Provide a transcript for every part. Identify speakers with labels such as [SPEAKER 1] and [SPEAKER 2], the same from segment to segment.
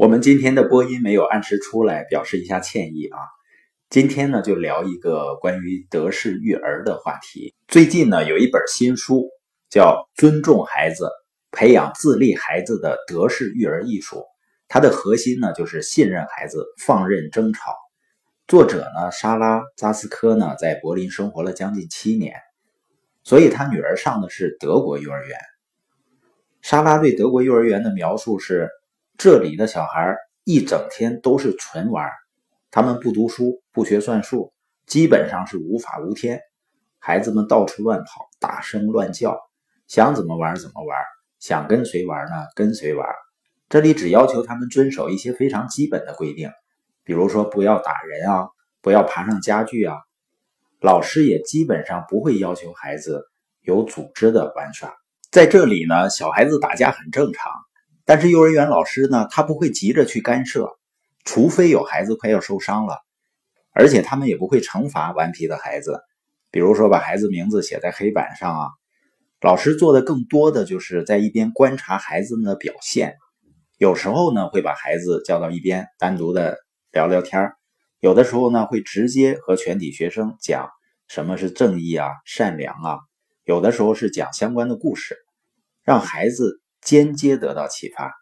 [SPEAKER 1] 我们今天的播音没有按时出来，表示一下歉意啊。今天呢，就聊一个关于德式育儿的话题。最近呢，有一本新书叫《尊重孩子，培养自立孩子的德式育儿艺术》，它的核心呢就是信任孩子，放任争吵。作者呢，莎拉扎斯科呢，在柏林生活了将近七年，所以他女儿上的是德国幼儿园。莎拉对德国幼儿园的描述是。这里的小孩一整天都是纯玩，他们不读书，不学算术，基本上是无法无天。孩子们到处乱跑，大声乱叫，想怎么玩怎么玩，想跟谁玩呢跟谁玩。这里只要求他们遵守一些非常基本的规定，比如说不要打人啊，不要爬上家具啊。老师也基本上不会要求孩子有组织的玩耍。在这里呢，小孩子打架很正常。但是幼儿园老师呢，他不会急着去干涉，除非有孩子快要受伤了，而且他们也不会惩罚顽皮的孩子，比如说把孩子名字写在黑板上啊。老师做的更多的就是在一边观察孩子们的表现，有时候呢会把孩子叫到一边单独的聊聊天有的时候呢会直接和全体学生讲什么是正义啊、善良啊，有的时候是讲相关的故事，让孩子。间接得到启发。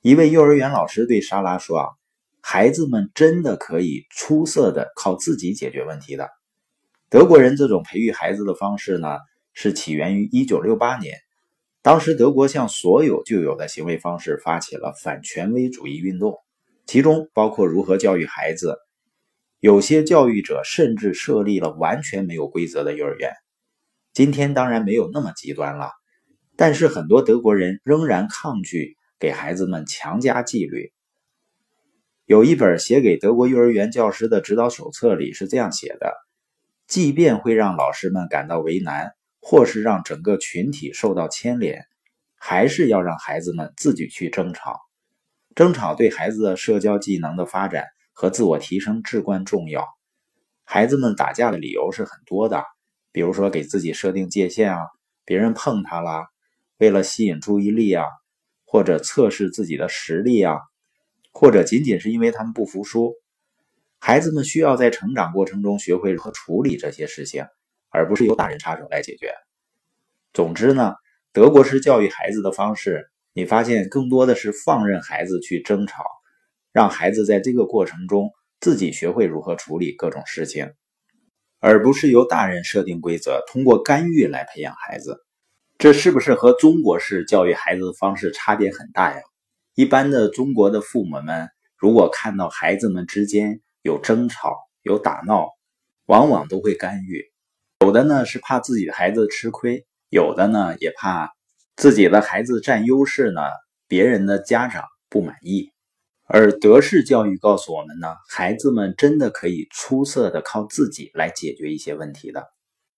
[SPEAKER 1] 一位幼儿园老师对莎拉说：“啊，孩子们真的可以出色的靠自己解决问题的。德国人这种培育孩子的方式呢，是起源于1968年。当时德国向所有旧有的行为方式发起了反权威主义运动，其中包括如何教育孩子。有些教育者甚至设立了完全没有规则的幼儿园。今天当然没有那么极端了。”但是很多德国人仍然抗拒给孩子们强加纪律。有一本写给德国幼儿园教师的指导手册里是这样写的：即便会让老师们感到为难，或是让整个群体受到牵连，还是要让孩子们自己去争吵。争吵对孩子的社交技能的发展和自我提升至关重要。孩子们打架的理由是很多的，比如说给自己设定界限啊，别人碰他啦。为了吸引注意力啊，或者测试自己的实力啊，或者仅仅是因为他们不服输，孩子们需要在成长过程中学会如何处理这些事情，而不是由大人插手来解决。总之呢，德国式教育孩子的方式，你发现更多的是放任孩子去争吵，让孩子在这个过程中自己学会如何处理各种事情，而不是由大人设定规则，通过干预来培养孩子。这是不是和中国式教育孩子的方式差别很大呀？一般的中国的父母们，如果看到孩子们之间有争吵、有打闹，往往都会干预。有的呢是怕自己的孩子吃亏，有的呢也怕自己的孩子占优势呢，别人的家长不满意。而德式教育告诉我们呢，孩子们真的可以出色的靠自己来解决一些问题的。